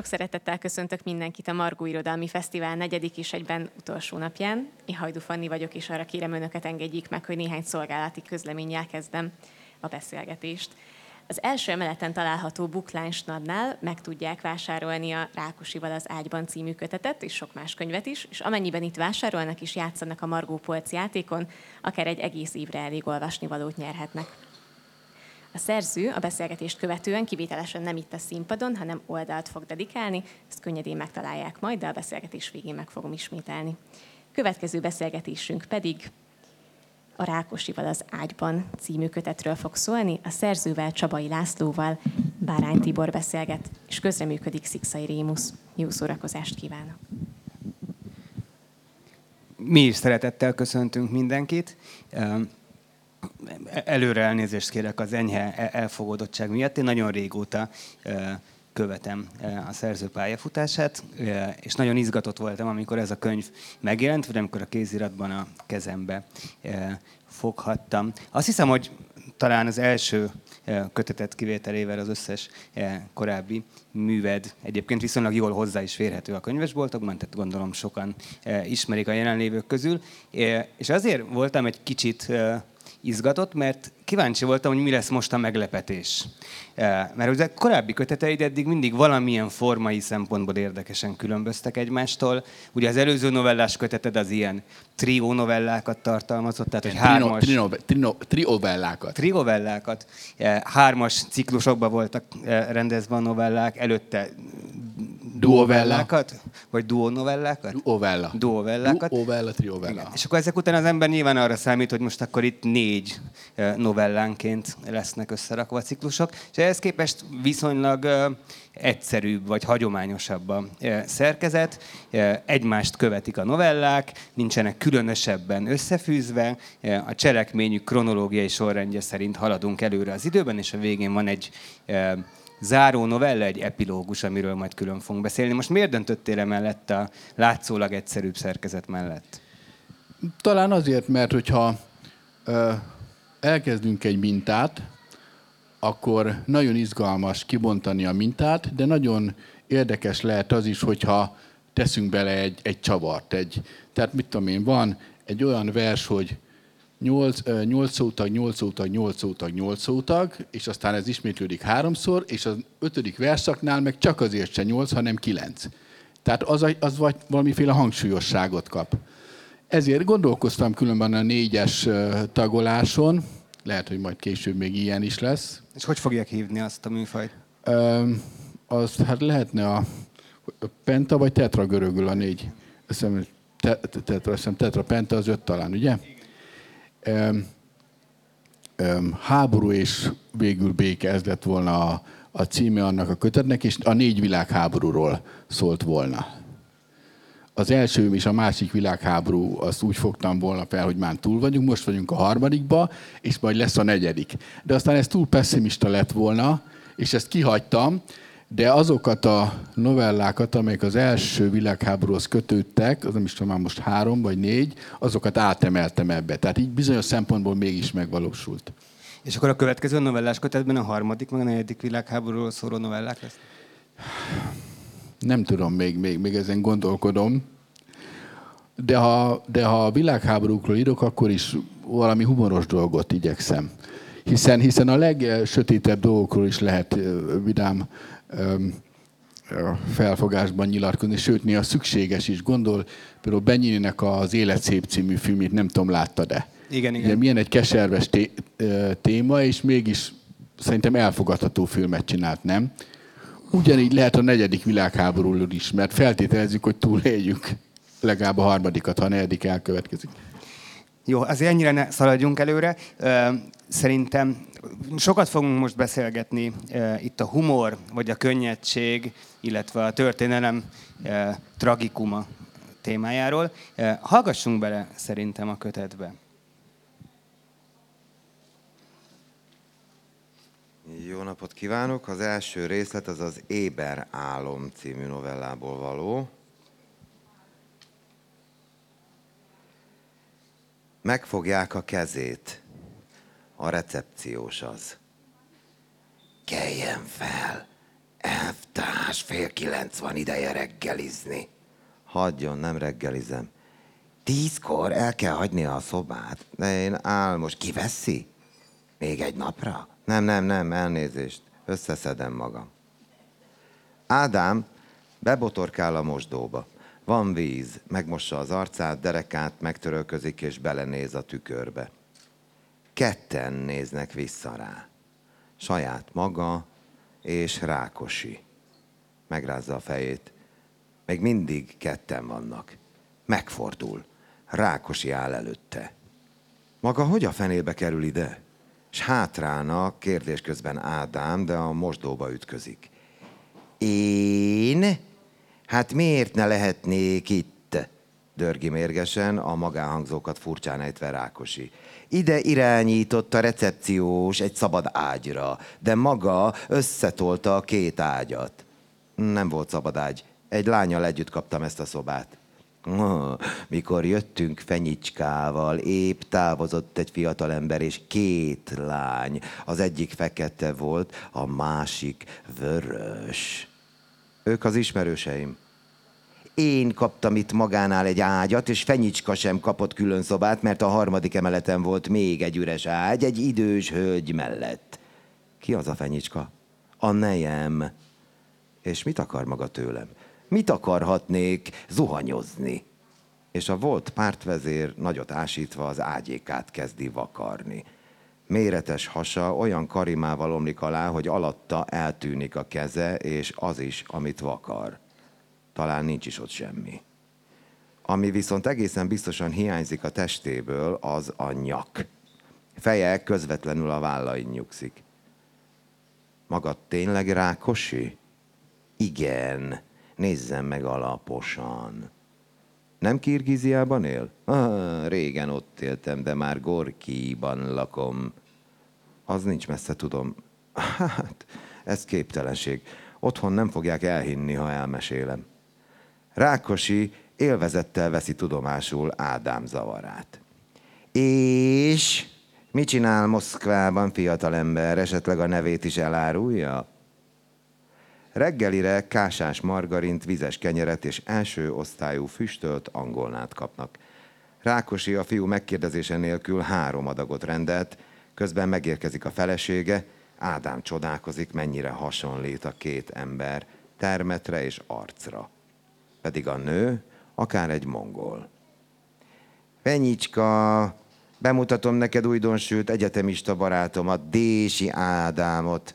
Sok szeretettel köszöntök mindenkit a Margó Irodalmi Fesztivál negyedik és egyben utolsó napján. Én Hajdu Fanni vagyok, és arra kérem önöket engedjék meg, hogy néhány szolgálati közleménnyel kezdem a beszélgetést. Az első emeleten található Buklánstnadnál meg tudják vásárolni a Rákosival az ágyban című kötetet, és sok más könyvet is, és amennyiben itt vásárolnak és játszanak a Margó Polc játékon, akár egy egész évre elég olvasni valót nyerhetnek. A szerző a beszélgetést követően kivételesen nem itt a színpadon, hanem oldalt fog dedikálni, ezt könnyedén megtalálják majd, de a beszélgetés végén meg fogom ismételni. Következő beszélgetésünk pedig a Rákosival az ágyban című kötetről fog szólni. A szerzővel, Csabai Lászlóval Bárány Tibor beszélget, és közreműködik Szikszai Rémusz. Jó szórakozást kívánok! Mi is szeretettel köszöntünk mindenkit. Előre elnézést kérek az enyhe elfogadottság miatt. Én nagyon régóta követem a szerző pályafutását, és nagyon izgatott voltam, amikor ez a könyv megjelent, vagy amikor a kéziratban a kezembe foghattam. Azt hiszem, hogy talán az első kötetet kivételével az összes korábbi műved egyébként viszonylag jól hozzá is férhető a könyvesboltokban, tehát gondolom sokan ismerik a jelenlévők közül. És azért voltam egy kicsit izgatott, mert kíváncsi voltam, hogy mi lesz most a meglepetés. E, mert ugye korábbi köteteid eddig mindig valamilyen formai szempontból érdekesen különböztek egymástól. Ugye az előző novellás köteted az ilyen trió novellákat tartalmazott, tehát hogy hármas... Trino, trino, triovellákat. Triovellákat. E, hármas ciklusokban voltak e, rendezve a novellák, előtte duovellákat? Vagy duonovellákat? Duovella. Duovellákat. Duovella, triovella. Igen. És akkor ezek után az ember nyilván arra számít, hogy most akkor itt négy novellánként lesznek összerakva a ciklusok, és ehhez képest viszonylag egyszerűbb vagy hagyományosabb a szerkezet, egymást követik a novellák, nincsenek különösebben összefűzve, a cselekményük kronológiai sorrendje szerint haladunk előre az időben, és a végén van egy záró novella, egy epilógus, amiről majd külön fogunk beszélni. Most miért döntöttél emellett a látszólag egyszerűbb szerkezet mellett? Talán azért, mert hogyha ö, elkezdünk egy mintát, akkor nagyon izgalmas kibontani a mintát, de nagyon érdekes lehet az is, hogyha teszünk bele egy, egy csavart. Egy, tehát mit tudom én, van egy olyan vers, hogy 8, 8 szótag, 8 szótag, 8 szótag, 8 szótag, és aztán ez ismétlődik háromszor, és az ötödik verszaknál meg csak azért se 8, hanem 9. Tehát az, az vagy valamiféle hangsúlyosságot kap. Ezért gondolkoztam különben a négyes tagoláson, lehet, hogy majd később még ilyen is lesz. És hogy fogják hívni azt a műfajt? Ö, az hát lehetne a, a penta vagy tetra görögül a négy. Azt hiszem, te, tetra, azt hiszem, tetra, penta az öt talán, ugye? Um, háború és végül béke, ez lett volna a, a címe annak a kötetnek, és a négy világháborúról szólt volna az első és a másik világháború, azt úgy fogtam volna fel, hogy már túl vagyunk, most vagyunk a harmadikba, és majd lesz a negyedik. De aztán ez túl pessimista lett volna, és ezt kihagytam, de azokat a novellákat, amelyek az első világháborúhoz kötődtek, az nem is tudom már most három vagy négy, azokat átemeltem ebbe. Tehát így bizonyos szempontból mégis megvalósult. És akkor a következő novellás kötetben a harmadik, meg a negyedik világháborúról szóló novellák lesz? Nem tudom, még, még, még ezen gondolkodom. De ha, de ha a világháborúkról írok, akkor is valami humoros dolgot igyekszem. Hiszen, hiszen a legsötétebb dolgokról is lehet vidám felfogásban nyilatkozni, sőt, néha szükséges is. Gondol, például Benyininek az Élet szép című filmét, nem tudom, láttad-e? Igen, igen. Ugye, milyen egy keserves té- téma, és mégis szerintem elfogadható filmet csinált, nem? Ugyanígy lehet a negyedik világháborúról is, mert feltételezzük, hogy túléljük legalább a harmadikat, ha a negyedik elkövetkezik. Jó, azért ennyire ne szaladjunk előre. Szerintem sokat fogunk most beszélgetni itt a humor, vagy a könnyedség, illetve a történelem tragikuma témájáról. Hallgassunk bele szerintem a kötetbe. Jó napot kívánok! Az első részlet az az Éber álom című novellából való. Megfogják a kezét. A recepciós az. Keljen fel, elvtárs fél kilenc van ideje reggelizni. Hagyjon, nem reggelizem. Tízkor el kell hagyni a szobát. De én álmos. Kiveszi? Még egy napra? Nem, nem, nem, elnézést. Összeszedem magam. Ádám bebotorkál a mosdóba. Van víz, megmossa az arcát, derekát, megtörölközik és belenéz a tükörbe. Ketten néznek vissza rá. Saját maga és Rákosi. Megrázza a fejét. Még mindig ketten vannak. Megfordul. Rákosi áll előtte. Maga hogy a fenébe kerül ide? S hátrálna kérdés közben Ádám, de a mosdóba ütközik. Én? Hát miért ne lehetnék itt? Dörgi mérgesen, a magánhangzókat furcsán ejtve Rákosi. Ide irányított a recepciós egy szabad ágyra, de maga összetolta a két ágyat. Nem volt szabad ágy. Egy lányal együtt kaptam ezt a szobát. Mikor jöttünk Fenyicskával, épp távozott egy fiatalember és két lány. Az egyik fekete volt, a másik vörös. Ők az ismerőseim. Én kaptam itt magánál egy ágyat, és Fenyicska sem kapott külön szobát, mert a harmadik emeleten volt még egy üres ágy, egy idős hölgy mellett. Ki az a Fenyicska? A nejem. És mit akar maga tőlem? Mit akarhatnék zuhanyozni? És a volt pártvezér nagyot ásítva az ágyékát kezdi vakarni. Méretes hasa olyan karimával omlik alá, hogy alatta eltűnik a keze, és az is, amit vakar. Talán nincs is ott semmi. Ami viszont egészen biztosan hiányzik a testéből, az a nyak. Feje közvetlenül a vállain nyugszik. Maga tényleg Rákosi? Igen, nézzem meg alaposan. Nem Kirgiziában él? Ah, régen ott éltem, de már Gorkiban lakom. Az nincs messze, tudom. Hát, ez képtelenség. Otthon nem fogják elhinni, ha elmesélem. Rákosi élvezettel veszi tudomásul Ádám zavarát. És mit csinál Moszkvában fiatalember? Esetleg a nevét is elárulja? Reggelire kásás margarint, vizes kenyeret és első osztályú füstölt angolnát kapnak. Rákosi a fiú megkérdezése nélkül három adagot rendelt, közben megérkezik a felesége, Ádám csodálkozik, mennyire hasonlít a két ember termetre és arcra. Pedig a nő akár egy mongol. Penyicska, bemutatom neked újdonsült egyetemista barátomat, Dési Ádámot.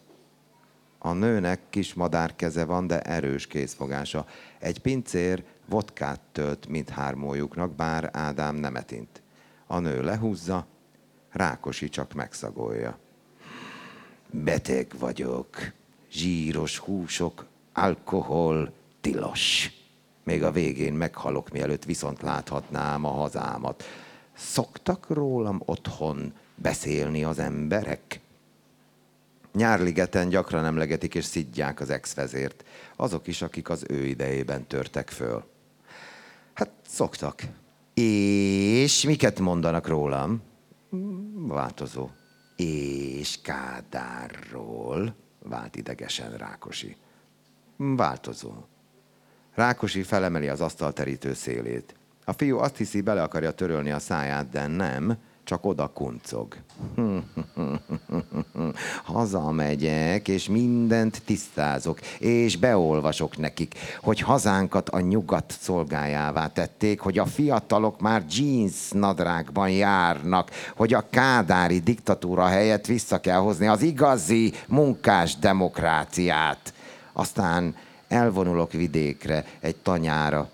A nőnek kis madárkeze van, de erős kézfogása. Egy pincér vodkát tölt mindhármójuknak, bár Ádám nem etint. A nő lehúzza, Rákosi csak megszagolja. Beteg vagyok, zsíros húsok, alkohol, tilos. Még a végén meghalok, mielőtt viszont láthatnám a hazámat. Szoktak rólam otthon beszélni az emberek? Nyárligeten gyakran emlegetik és szidják az ex-vezért. Azok is, akik az ő idejében törtek föl. Hát szoktak. És miket mondanak rólam? Változó. És Kádárról vált idegesen Rákosi. Változó. Rákosi felemeli az asztalterítő szélét. A fiú azt hiszi, bele akarja törölni a száját, de nem, csak oda kuncog. Hazamegyek, és mindent tisztázok, és beolvasok nekik, hogy hazánkat a nyugat szolgájává tették, hogy a fiatalok már jeans nadrágban járnak, hogy a kádári diktatúra helyett vissza kell hozni az igazi munkás demokráciát. Aztán elvonulok vidékre, egy tanyára,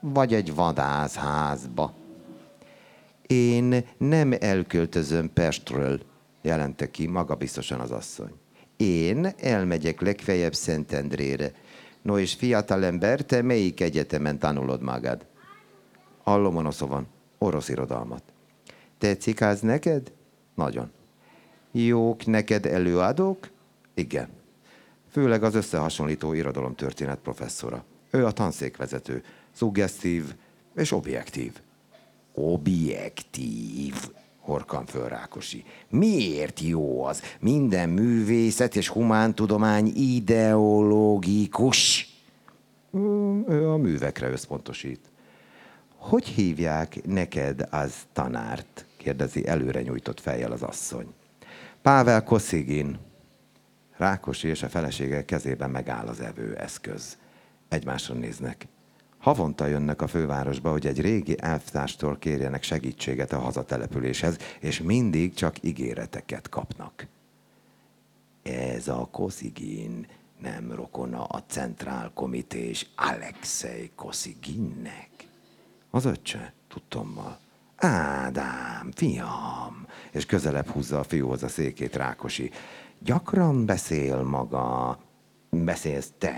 vagy egy vadászházba én nem elköltözöm Pestről, jelente ki maga biztosan az asszony. Én elmegyek legfeljebb Szentendrére. No és fiatalember, te melyik egyetemen tanulod magad? A Lomonoszovon, orosz irodalmat. Tetszik az neked? Nagyon. Jók neked előadók? Igen. Főleg az összehasonlító irodalomtörténet professzora. Ő a tanszékvezető, szuggesztív és objektív objektív. Horkan föl Rákosi. Miért jó az? Minden művészet és humántudomány ideológikus. Ő a művekre összpontosít. Hogy hívják neked az tanárt? kérdezi előre nyújtott fejjel az asszony. Pável Koszigin. Rákosi és a felesége kezében megáll az evő eszköz. Egymásra néznek. Havonta jönnek a fővárosba, hogy egy régi elvtárstól kérjenek segítséget a hazatelepüléshez, és mindig csak ígéreteket kapnak. Ez a Koszigin nem rokona a centrál komités Alexei Kosziginnek. Az öccse, tudtommal. Ádám, fiam, és közelebb húzza a fiúhoz a székét Rákosi. Gyakran beszél maga, beszélsz te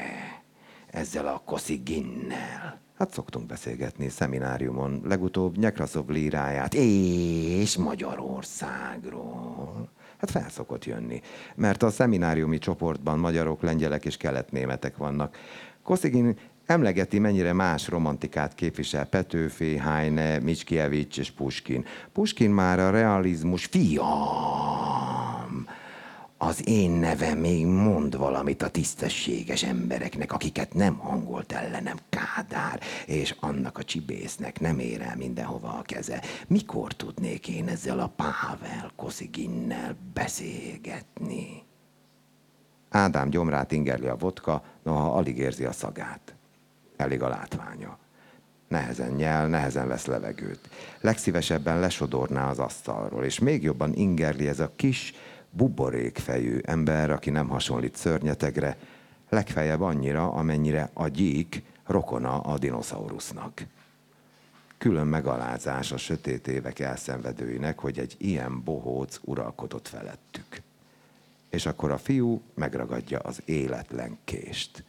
ezzel a Kosziginnel. Hát szoktunk beszélgetni szemináriumon, legutóbb Nyekraszov líráját és Magyarországról. Hát felszokott jönni, mert a szemináriumi csoportban magyarok, lengyelek és keletnémetek vannak. Koszigin emlegeti, mennyire más romantikát képvisel Petőfi, Heine, Mickiewicz és Puskin. Puskin már a realizmus fiam. Az én nevem még mond valamit a tisztességes embereknek, akiket nem hangolt ellenem Kádár, és annak a csibésznek nem ér el mindenhova a keze. Mikor tudnék én ezzel a Pável Kosziginnel beszélgetni? Ádám gyomrát ingerli a vodka, noha alig érzi a szagát. Elég a látványa. Nehezen nyel, nehezen vesz levegőt. Legszívesebben lesodorná az asztalról, és még jobban ingerli ez a kis, buborékfejű ember, aki nem hasonlít szörnyetegre, legfeljebb annyira, amennyire a gyík rokona a dinoszaurusznak. Külön megalázás a sötét évek elszenvedőinek, hogy egy ilyen bohóc uralkodott felettük. És akkor a fiú megragadja az életlen kést,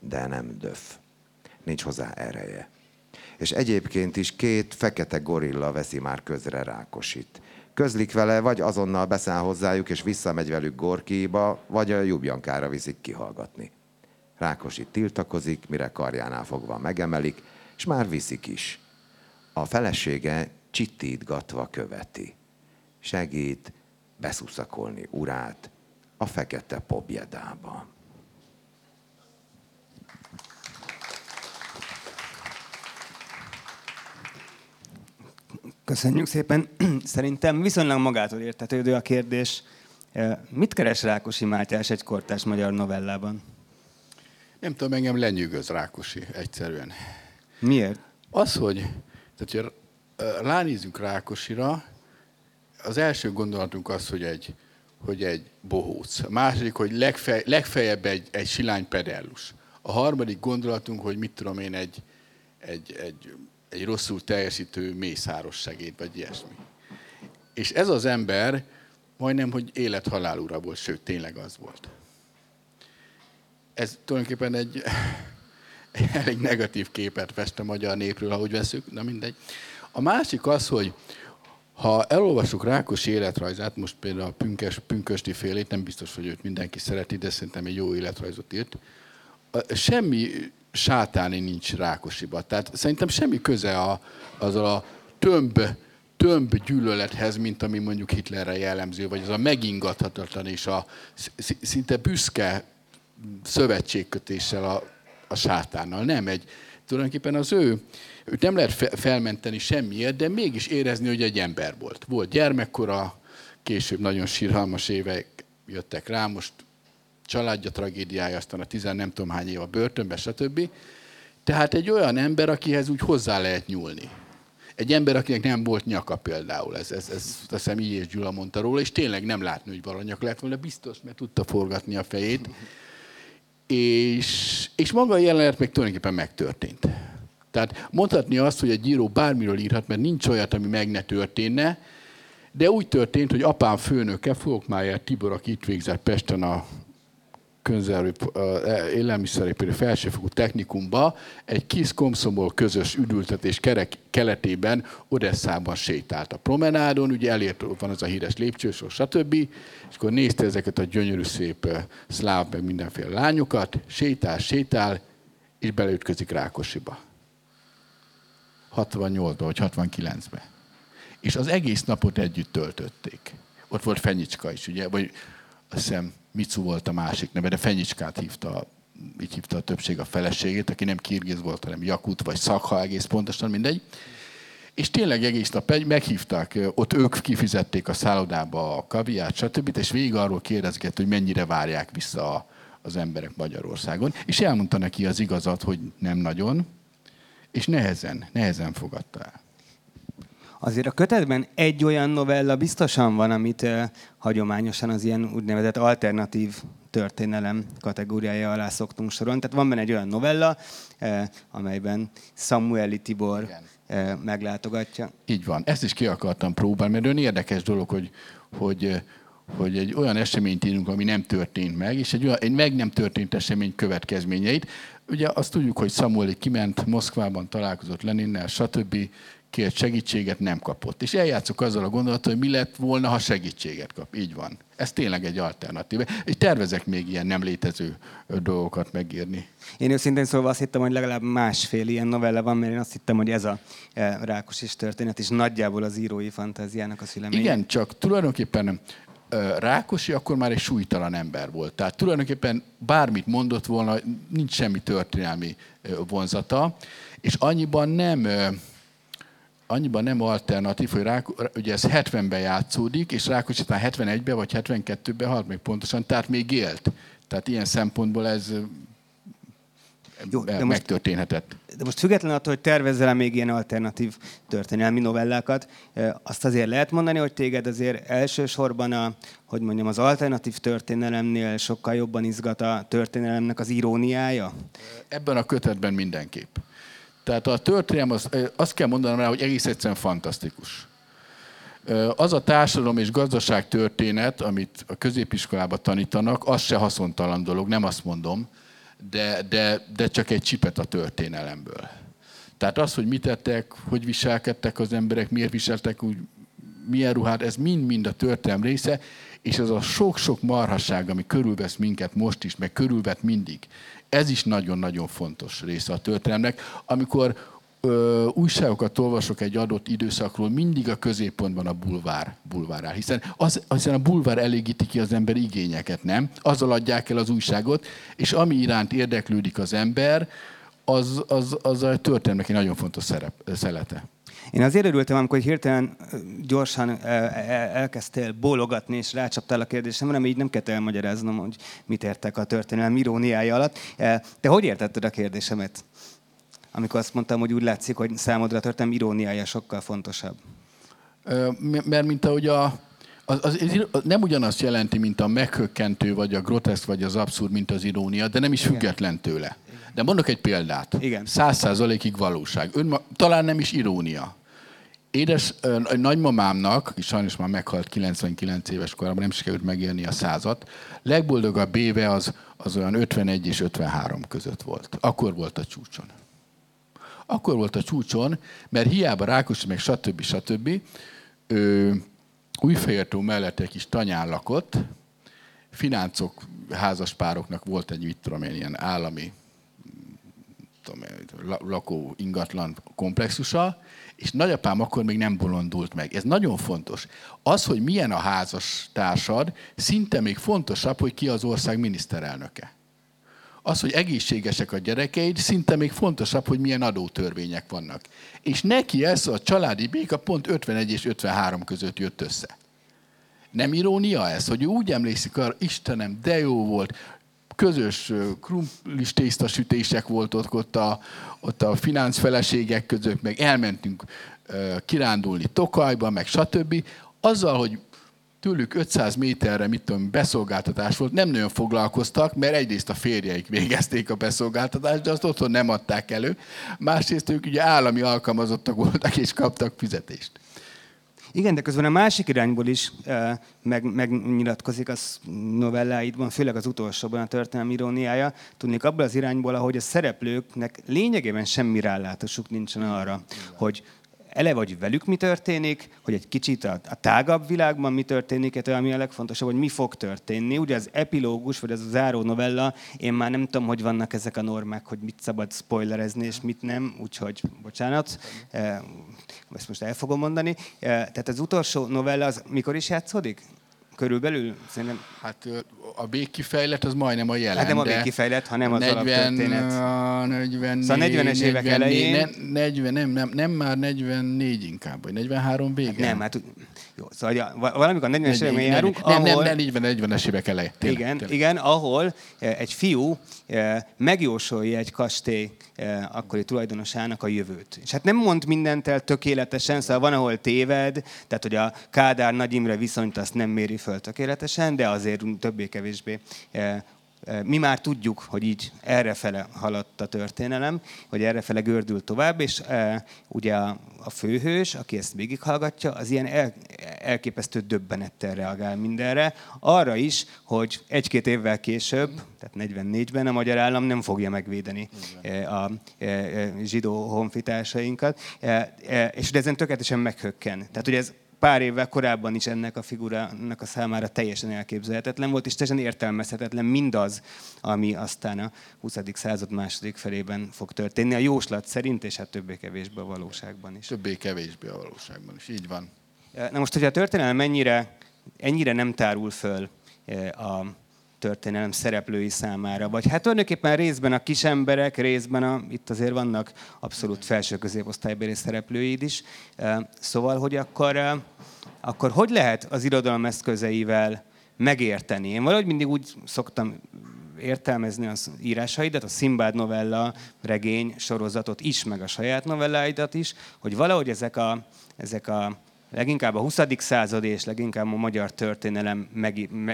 de nem döf. Nincs hozzá ereje. És egyébként is két fekete gorilla veszi már közre Rákosit közlik vele, vagy azonnal beszáll hozzájuk, és visszamegy velük Gorkiba, vagy a Jubjankára viszik kihallgatni. Rákosi tiltakozik, mire karjánál fogva megemelik, és már viszik is. A felesége csittítgatva követi. Segít beszuszakolni urát a fekete pobjedába. Köszönjük szépen. Szerintem viszonylag magától értetődő a kérdés. Mit keres Rákosi Mátyás egy kortás magyar novellában? Nem tudom, engem lenyűgöz Rákosi egyszerűen. Miért? Az, hogy, tehát, hogy ránézünk Rákosira, az első gondolatunk az, hogy egy, hogy egy bohóc. A második, hogy legfej, legfeljebb egy, egy silány pedellus. A harmadik gondolatunk, hogy mit tudom én, egy, egy, egy egy rosszul teljesítő mészáros segéd, vagy ilyesmi. És ez az ember majdnem, hogy élet-halál ura volt, sőt, tényleg az volt. Ez tulajdonképpen egy, elég negatív képet fest a magyar népről, ahogy veszük, na mindegy. A másik az, hogy ha elolvasjuk Rákos életrajzát, most például a Pünkös, Pünkösti félét, nem biztos, hogy őt mindenki szereti, de szerintem egy jó életrajzot írt, semmi sátáni nincs Rákosiba. Tehát szerintem semmi köze a, azzal a tömb, tömb gyűlölethez, mint ami mondjuk Hitlerre jellemző, vagy az a megingathatatlan és a szinte büszke szövetségkötéssel a, a sátánnal. Nem, egy, tulajdonképpen az ő, őt nem lehet felmenteni semmiért, de mégis érezni, hogy egy ember volt. Volt gyermekkora, később nagyon síralmas évek jöttek rá, most családja tragédiája, aztán a tizen nem tudom hány év a börtönbe, stb. Tehát egy olyan ember, akihez úgy hozzá lehet nyúlni. Egy ember, akinek nem volt nyaka például, ez, ez, ez azt hiszem így és Gyula mondta róla, és tényleg nem látni, hogy valanyak lett volna, biztos, mert tudta forgatni a fejét. És, és maga a jelenet meg tulajdonképpen megtörtént. Tehát mondhatni azt, hogy egy író bármiről írhat, mert nincs olyat, ami meg ne történne, de úgy történt, hogy apám főnöke, Fogokmájer Tibor, aki itt végzett Pesten a élelmiszeripari felsőfokú technikumba egy kis komszomol közös üdültetés kerek keletében Odesszában sétált a promenádon, ugye elért, ott van az a híres lépcsősor, stb. És akkor nézte ezeket a gyönyörű szép szláv, meg mindenféle lányokat, sétál, sétál, és beleütközik Rákosiba. 68-ba vagy 69-be. és az egész napot együtt töltötték. Ott volt Fenyicska is, ugye, vagy azt hiszem Micu volt a másik neve, de Fenyicskát hívta, így hívta a többség a feleségét, aki nem kirgiz volt, hanem Jakut, vagy Szakha egész pontosan, mindegy. És tényleg egész nap meghívták, ott ők kifizették a szállodába a kaviát, stb. És végig arról kérdezgett, hogy mennyire várják vissza az emberek Magyarországon. És elmondta neki az igazat, hogy nem nagyon, és nehezen, nehezen fogadta el. Azért a kötetben egy olyan novella biztosan van, amit uh, hagyományosan az ilyen úgynevezett alternatív történelem kategóriája alá szoktunk sorolni. Tehát van benne egy olyan novella, uh, amelyben Samueli Tibor uh, meglátogatja. Így van. Ezt is ki akartam próbálni, mert olyan érdekes dolog, hogy, hogy hogy egy olyan eseményt írunk, ami nem történt meg, és egy, olyan, egy meg nem történt esemény következményeit. Ugye azt tudjuk, hogy Samueli kiment Moszkvában, találkozott Leninnel, stb kért segítséget, nem kapott. És eljátszok azzal a gondolattal, hogy mi lett volna, ha segítséget kap. Így van. Ez tényleg egy alternatív. És tervezek még ilyen nem létező dolgokat megírni. Én őszintén szólva azt hittem, hogy legalább másfél ilyen novella van, mert én azt hittem, hogy ez a is történet, és nagyjából az írói fantáziának a szülemény. Igen, csak tulajdonképpen Rákosi akkor már egy súlytalan ember volt. Tehát tulajdonképpen bármit mondott volna, nincs semmi történelmi vonzata, és annyiban nem annyiban nem alternatív, hogy Rák, ugye ez 70-ben játszódik, és talán 71-ben vagy 72-ben halt még pontosan, tehát még élt. Tehát ilyen szempontból ez Jó, de megtörténhetett. Most, de most függetlenül attól, hogy tervezzel még ilyen alternatív történelmi novellákat, azt azért lehet mondani, hogy téged azért elsősorban a, hogy mondjam, az alternatív történelemnél sokkal jobban izgat a történelemnek az iróniája? Ebben a kötetben mindenképp. Tehát a történelem, az, kell mondanom rá, hogy egész egyszerűen fantasztikus. Az a társadalom és gazdaság történet, amit a középiskolában tanítanak, az se haszontalan dolog, nem azt mondom, de, de, de csak egy csipet a történelemből. Tehát az, hogy mit tettek, hogy viselkedtek az emberek, miért viseltek úgy, milyen ruhát, ez mind-mind a történelem része, és ez a sok-sok marhasság, ami körülvesz minket most is, meg körülvet mindig, ez is nagyon-nagyon fontos része a történelmnek. Amikor ö, újságokat olvasok egy adott időszakról, mindig a középpontban a bulvár, bulvár. Hiszen az, az a bulvár elégíti ki az ember igényeket, nem? Azzal adják el az újságot, és ami iránt érdeklődik az ember, az, az, az a történelmek egy nagyon fontos szerep, szelete. Én azért örültem, amikor hirtelen gyorsan elkezdtél bólogatni, és rácsaptál a kérdésemre, mert így nem kellett elmagyaráznom, hogy mit értek a történelem iróniája alatt. Te hogy értetted a kérdésemet? Amikor azt mondtam, hogy úgy látszik, hogy számodra a történelem iróniája sokkal fontosabb. Mert mint ahogy a, az, az, az nem ugyanazt jelenti, mint a meghökkentő, vagy a groteszk, vagy az abszurd, mint az irónia, de nem is független tőle. De mondok egy példát. Igen. Száz százalékig valóság. Ön, talán nem is irónia. Édes ö, nagymamámnak, és sajnos már meghalt 99 éves korában, nem sikerült megélni a százat, legboldogabb éve az, az olyan 51 és 53 között volt. Akkor volt a csúcson. Akkor volt a csúcson, mert hiába Rákos, meg stb. stb. Ő, Újfehértó mellett egy kis tanyán lakott, fináncok házaspároknak volt egy, mit tudom én, ilyen állami tudom, lakó ingatlan komplexusa, és nagyapám akkor még nem bolondult meg. Ez nagyon fontos. Az, hogy milyen a házas társad, szinte még fontosabb, hogy ki az ország miniszterelnöke. Az, hogy egészségesek a gyerekeid, szinte még fontosabb, hogy milyen adótörvények vannak. És neki ez a családi béka pont 51 és 53 között jött össze. Nem irónia ez, hogy úgy emlékszik arra, Istenem, de jó volt, közös krumplis tésztasütések volt ott, ott a, ott a finansz feleségek között, meg elmentünk kirándulni Tokajba, meg stb. Azzal, hogy tőlük 500 méterre, mit tudom, beszolgáltatás volt, nem nagyon foglalkoztak, mert egyrészt a férjeik végezték a beszolgáltatást, de azt otthon nem adták elő. Másrészt ők ugye állami alkalmazottak voltak és kaptak fizetést. Igen, de közben a másik irányból is meg, megnyilatkozik az novelláidban, főleg az utolsóban a történelmi iróniája. Tudnék abból az irányból, ahogy a szereplőknek lényegében semmi rálátásuk nincsen arra, hogy eleve, hogy velük mi történik, hogy egy kicsit a, a tágabb világban mi történik, illetve ami a legfontosabb, hogy mi fog történni. Ugye az epilógus, vagy az a záró novella, én már nem tudom, hogy vannak ezek a normák, hogy mit szabad spoilerezni, és mit nem, úgyhogy bocsánat, ezt most el fogom mondani. Tehát az utolsó novella az mikor is játszódik? Körülbelül? Szerintem... Hát a végkifejlet az majdnem a jelen. Hát nem a végkifejlet, hanem az 40, alaptörténet. 40, szóval 40-es évek 44, elején. Ne, 40, nem, nem, nem már 44 inkább, vagy 43 vége. Hát nem, hát jó, szóval valamikor a 40-es években járunk, nem, ahol... Nem, nem, 40, 40-es évek elején. Igen, tényleg. igen, ahol egy fiú megjósolja egy kastély akkori tulajdonosának a jövőt. És hát nem mond mindent el tökéletesen, szóval van, ahol téved, tehát hogy a Kádár Nagy Imre viszonyt azt nem méri föl tökéletesen, de azért többé-kevésbé mi már tudjuk, hogy így errefele haladt a történelem, hogy errefele gördül tovább, és e, ugye a, a főhős, aki ezt végighallgatja, az ilyen el, elképesztő döbbenettel reagál mindenre. Arra is, hogy egy-két évvel később, tehát 44-ben a magyar állam nem fogja megvédeni Igen. a, a zsidó honfitársainkat, és de ezen tökéletesen meghökken. Tehát, hogy ez pár évvel korábban is ennek a figurának a számára teljesen elképzelhetetlen volt, és teljesen értelmezhetetlen mindaz, ami aztán a 20. század második felében fog történni. A jóslat szerint, és hát többé-kevésbé a valóságban is. Többé-kevésbé a valóságban is, így van. Na most, hogyha a történelem mennyire, ennyire nem tárul föl eh, a történelem szereplői számára. Vagy hát tulajdonképpen részben a kisemberek, részben a, itt azért vannak abszolút felső középosztálybeli szereplőid is. Szóval, hogy akkor, akkor hogy lehet az irodalom eszközeivel megérteni? Én valahogy mindig úgy szoktam értelmezni az írásaidat, a Szimbád novella, regény, sorozatot is, meg a saját novelláidat is, hogy valahogy ezek a, ezek a leginkább a 20. század és leginkább a magyar történelem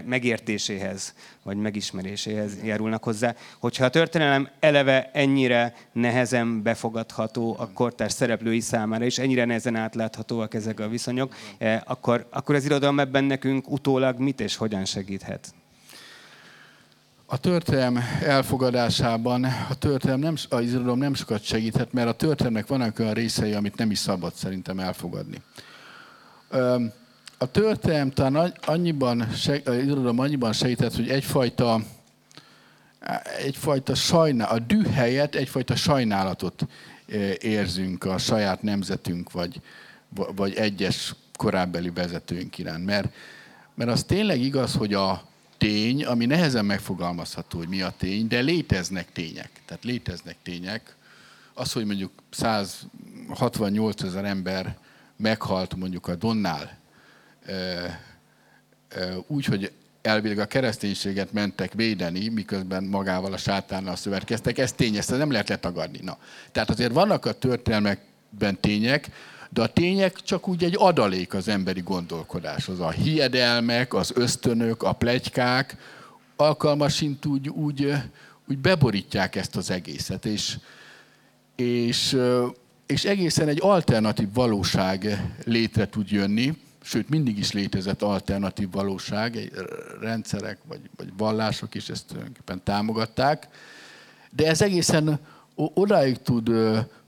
megértéséhez, vagy megismeréséhez járulnak hozzá. Hogyha a történelem eleve ennyire nehezen befogadható a kortárs szereplői számára, és ennyire nehezen átláthatóak ezek a viszonyok, eh, akkor, akkor az irodalom ebben nekünk utólag mit és hogyan segíthet? A történelem elfogadásában a történelem nem, az irodalom nem sokat segíthet, mert a történelmek vannak olyan részei, amit nem is szabad szerintem elfogadni. A történelem talán annyiban, a irodalom annyiban segített, hogy egyfajta, egyfajta sajnál, a dű helyett egyfajta sajnálatot érzünk a saját nemzetünk, vagy, vagy egyes korábbeli vezetőink iránt. Mert, mert az tényleg igaz, hogy a tény, ami nehezen megfogalmazható, hogy mi a tény, de léteznek tények. Tehát léteznek tények. Az, hogy mondjuk 168 ezer ember meghalt mondjuk a Donnál, úgy, hogy elvileg a kereszténységet mentek védeni, miközben magával a sátánnal szövetkeztek, ez tény, ezt nem lehet letagadni. Na. Tehát azért vannak a történelmekben tények, de a tények csak úgy egy adalék az emberi gondolkodáshoz. A hiedelmek, az ösztönök, a plegykák alkalmasint úgy, úgy, úgy beborítják ezt az egészet. És, és és egészen egy alternatív valóság létre tud jönni, sőt mindig is létezett alternatív valóság, rendszerek vagy, vagy vallások is ezt tulajdonképpen támogatták, de ez egészen odáig tud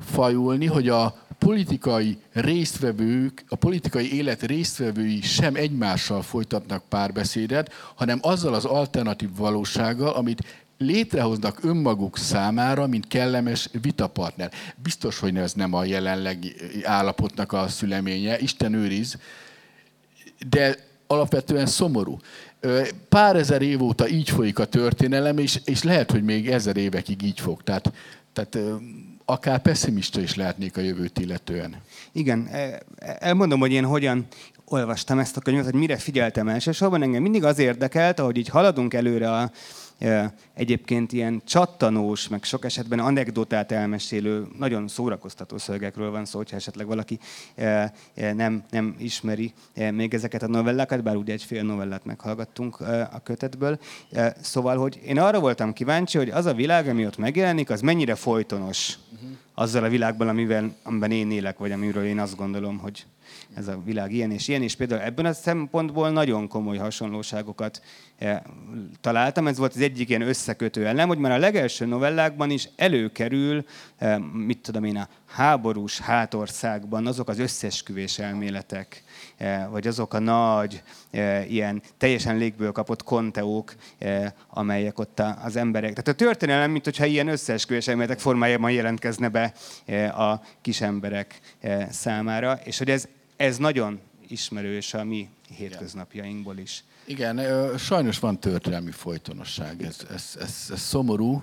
fajulni, hogy a politikai résztvevők, a politikai élet résztvevői sem egymással folytatnak párbeszédet, hanem azzal az alternatív valósággal, amit létrehoznak önmaguk számára, mint kellemes vitapartner. Biztos, hogy ez nem a jelenlegi állapotnak a szüleménye, Isten őriz, de alapvetően szomorú. Pár ezer év óta így folyik a történelem, és, és lehet, hogy még ezer évekig így fog. Tehát, tehát akár pessimista is lehetnék a jövőt illetően. Igen, e, elmondom, hogy én hogyan olvastam ezt a könyvet, hogy mire figyeltem elsősorban. Engem mindig az érdekelt, ahogy így haladunk előre a, egyébként ilyen csattanós, meg sok esetben anekdotát elmesélő, nagyon szórakoztató szövegekről van szó, hogyha esetleg valaki nem, nem ismeri még ezeket a novellákat, bár ugye egy fél novellát meghallgattunk a kötetből. Szóval, hogy én arra voltam kíváncsi, hogy az a világ, ami ott megjelenik, az mennyire folytonos azzal a világban, amivel, amiben én élek, vagy amiről én azt gondolom, hogy ez a világ ilyen és ilyen, és például ebben a szempontból nagyon komoly hasonlóságokat eh, találtam. Ez volt az egyik ilyen összekötő elem, hogy már a legelső novellákban is előkerül, eh, mit tudom én, a háborús hátországban azok az összesküvés elméletek, eh, vagy azok a nagy, ilyen teljesen légből kapott konteók, amelyek ott az emberek. Tehát a történelem, mint hogyha ilyen összeesküvés elméletek formájában jelentkezne be a kis emberek számára, és hogy ez ez nagyon ismerős a mi hétköznapjainkból is. Igen, sajnos van történelmi folytonosság, ez, ez, ez, ez szomorú.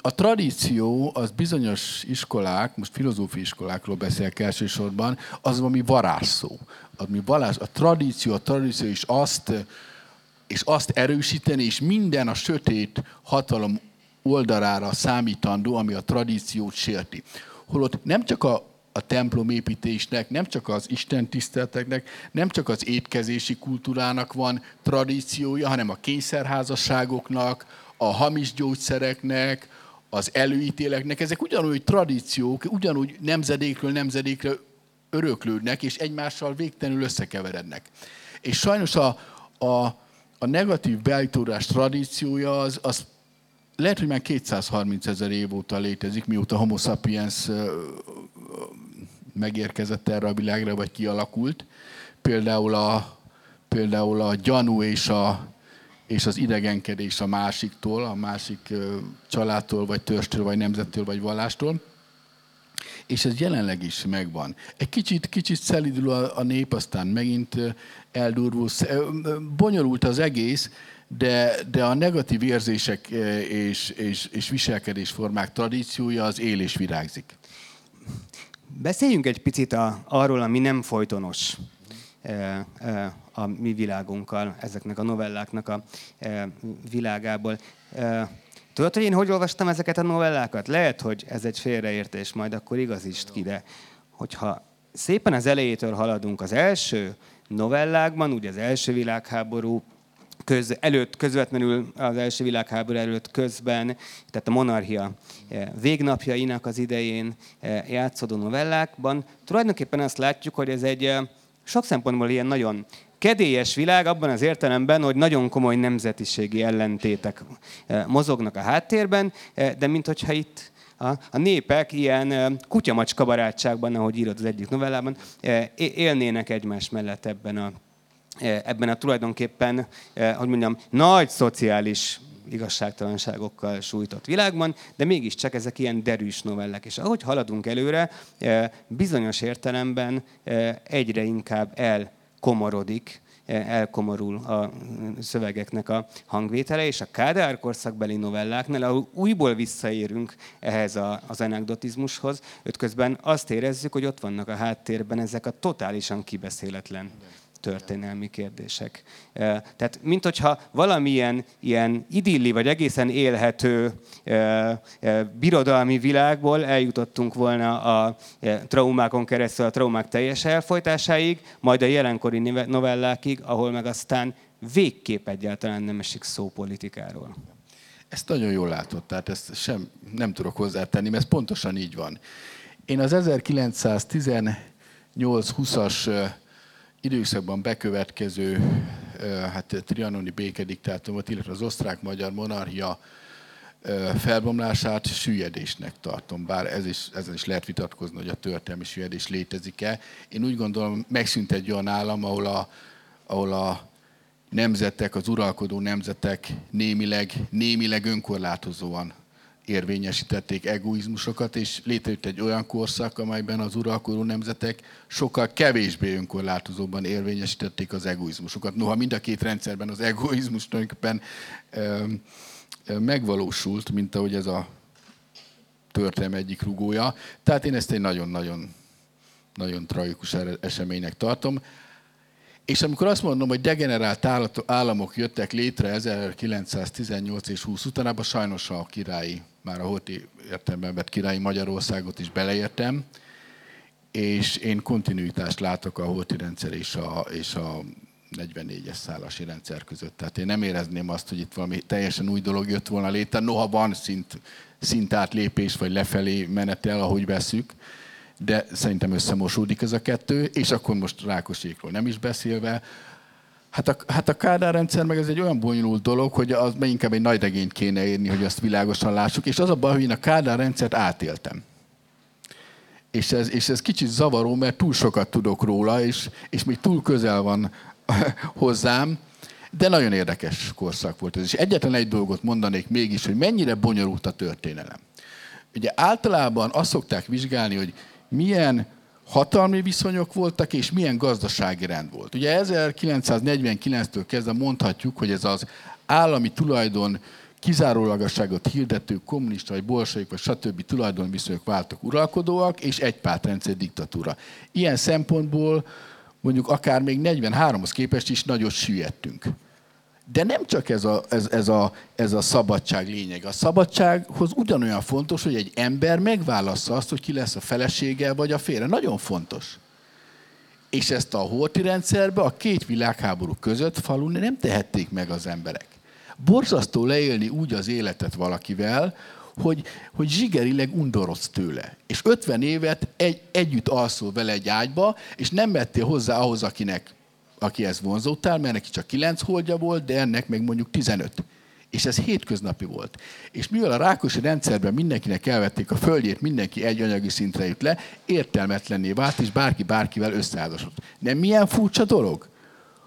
A tradíció az bizonyos iskolák, most filozófiai iskolákról beszélek elsősorban, az valami varázsszó. Ami varázs, a tradíció, a tradíció is azt, és azt erősíteni, és minden a sötét hatalom oldalára számítandó, ami a tradíciót sérti. Holott nem csak a a templomépítésnek, nem csak az Isten tiszteleteknek, nem csak az étkezési kultúrának van tradíciója, hanem a kényszerházasságoknak, a hamis gyógyszereknek, az előítéleknek. Ezek ugyanúgy tradíciók, ugyanúgy nemzedékről nemzedékre öröklődnek, és egymással végtelenül összekeverednek. És sajnos a, a, a negatív beállítódás tradíciója az, az lehet, hogy már 230 ezer év óta létezik, mióta Homo sapiens megérkezett erre a világra, vagy kialakult. Például a, például a gyanú és, a, és az idegenkedés a másiktól, a másik családtól, vagy törstől, vagy nemzettől, vagy vallástól. És ez jelenleg is megvan. Egy kicsit, kicsit szelidül a, a nép, aztán megint eldurvul. Bonyolult az egész, de, de a negatív érzések és, és, és viselkedésformák tradíciója az él és virágzik. Beszéljünk egy picit a, arról, ami nem folytonos e, e, a mi világunkkal, ezeknek a novelláknak a e, világából. Tudod, hogy én hogy olvastam ezeket a novellákat? Lehet, hogy ez egy félreértés, majd akkor igazítsd ki, de hogyha szépen az elejétől haladunk az első novellákban, ugye az első világháború köz, előtt, közvetlenül az első világháború előtt közben, tehát a monarchia eh, végnapjainak az idején eh, játszódó novellákban, tulajdonképpen azt látjuk, hogy ez egy eh, sok szempontból ilyen nagyon kedélyes világ abban az értelemben, hogy nagyon komoly nemzetiségi ellentétek mozognak a háttérben, de minthogyha itt a, a népek ilyen kutyamacska barátságban, ahogy írod az egyik novellában, élnének egymás mellett ebben a ebben a tulajdonképpen, e, hogy mondjam, nagy szociális igazságtalanságokkal sújtott világban, de mégiscsak ezek ilyen derűs novellek. És ahogy haladunk előre, e, bizonyos értelemben egyre inkább elkomorodik, elkomorul a szövegeknek a hangvétele, és a Kádár korszakbeli novelláknál, ahol újból visszaérünk ehhez az anekdotizmushoz, őt közben azt érezzük, hogy ott vannak a háttérben ezek a totálisan kibeszéletlen történelmi kérdések. Tehát, mint hogyha valamilyen ilyen idilli vagy egészen élhető birodalmi világból eljutottunk volna a traumákon keresztül a traumák teljes elfolytásáig, majd a jelenkori novellákig, ahol meg aztán végképp egyáltalán nem esik szó politikáról. Ezt nagyon jól látod, tehát ezt sem nem tudok hozzátenni, mert ez pontosan így van. Én az 1918-20-as időszakban bekövetkező hát, trianoni békediktátumot, illetve az osztrák-magyar monarchia felbomlását süllyedésnek tartom, bár ez is, ezen is lehet vitatkozni, hogy a történelmi süllyedés létezik-e. Én úgy gondolom, megszűnt egy olyan állam, ahol a, ahol a nemzetek, az uralkodó nemzetek némileg, némileg önkorlátozóan érvényesítették egoizmusokat, és létrejött egy olyan korszak, amelyben az uralkodó nemzetek sokkal kevésbé önkorlátozóban érvényesítették az egoizmusokat. Noha mind a két rendszerben az egoizmus tulajdonképpen megvalósult, mint ahogy ez a történelem egyik rugója. Tehát én ezt egy nagyon-nagyon nagyon tragikus eseménynek tartom. És amikor azt mondom, hogy degenerált államok jöttek létre 1918 és 20 utánában, sajnos a királyi, már a hoti értelemben vett királyi Magyarországot is beleértem, és én kontinuitást látok a hoti rendszer és a, és a 44-es szálasi rendszer között. Tehát én nem érezném azt, hogy itt valami teljesen új dolog jött volna létre, noha van szint, szintátlépés, vagy lefelé menetel, ahogy veszük, de szerintem összemosódik ez a kettő, és akkor most Rákosékról nem is beszélve, Hát a, hát a Kádár rendszer meg ez egy olyan bonyolult dolog, hogy az meg inkább egy nagy regényt kéne írni, hogy azt világosan lássuk, és az a baj, hogy én a Kádár rendszert átéltem. És ez, és ez kicsit zavaró, mert túl sokat tudok róla, és, és még túl közel van hozzám, de nagyon érdekes korszak volt ez. És egyetlen egy dolgot mondanék mégis, hogy mennyire bonyolult a történelem. Ugye általában azt szokták vizsgálni, hogy milyen hatalmi viszonyok voltak, és milyen gazdasági rend volt. Ugye 1949-től kezdve mondhatjuk, hogy ez az állami tulajdon kizárólagasságot hirdető kommunista, vagy bolsaik, vagy stb. tulajdonviszonyok váltak uralkodóak, és egy pártrendszer diktatúra. Ilyen szempontból mondjuk akár még 43-hoz képest is nagyot süllyedtünk. De nem csak ez a, ez, ez, a, ez a szabadság lényeg. A szabadsághoz ugyanolyan fontos, hogy egy ember megválassza azt, hogy ki lesz a felesége vagy a félre. Nagyon fontos. És ezt a horti rendszerbe a két világháború között falun nem tehették meg az emberek. Borzasztó leélni úgy az életet valakivel, hogy, hogy zsigerileg undorodsz tőle. És 50 évet egy, együtt alszol vele egy ágyba, és nem vettél hozzá ahhoz, akinek aki ezt vonzótál, mert neki csak 9 holdja volt, de ennek meg mondjuk 15. És ez hétköznapi volt. És mivel a rákosi rendszerben mindenkinek elvették a földjét, mindenki egy anyagi szintre jut le, értelmetlenné vált, és bárki bárkivel összeházasodott. Nem milyen furcsa dolog?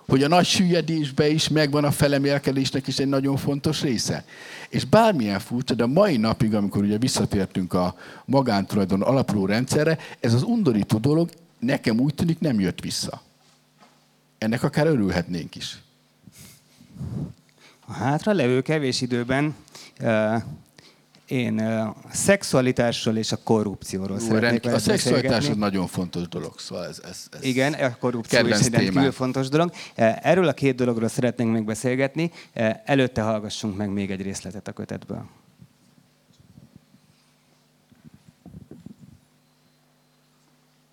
Hogy a nagy süllyedésben is megvan a felemélkedésnek is egy nagyon fontos része. És bármilyen furcsa, de a mai napig, amikor ugye visszatértünk a magántulajdon alapuló rendszerre, ez az undorító dolog nekem úgy tűnik nem jött vissza. Ennek akár örülhetnénk is. A hátra levő kevés időben uh, én uh, a szexualitásról és a korrupcióról Jó, szeretnék A szexualitás az nagyon fontos dolog. Szóval ez, ez, ez Igen, a korrupció is egy rendkívül fontos dolog. Erről a két dologról szeretnénk megbeszélgetni. Előtte hallgassunk meg még egy részletet a kötetből.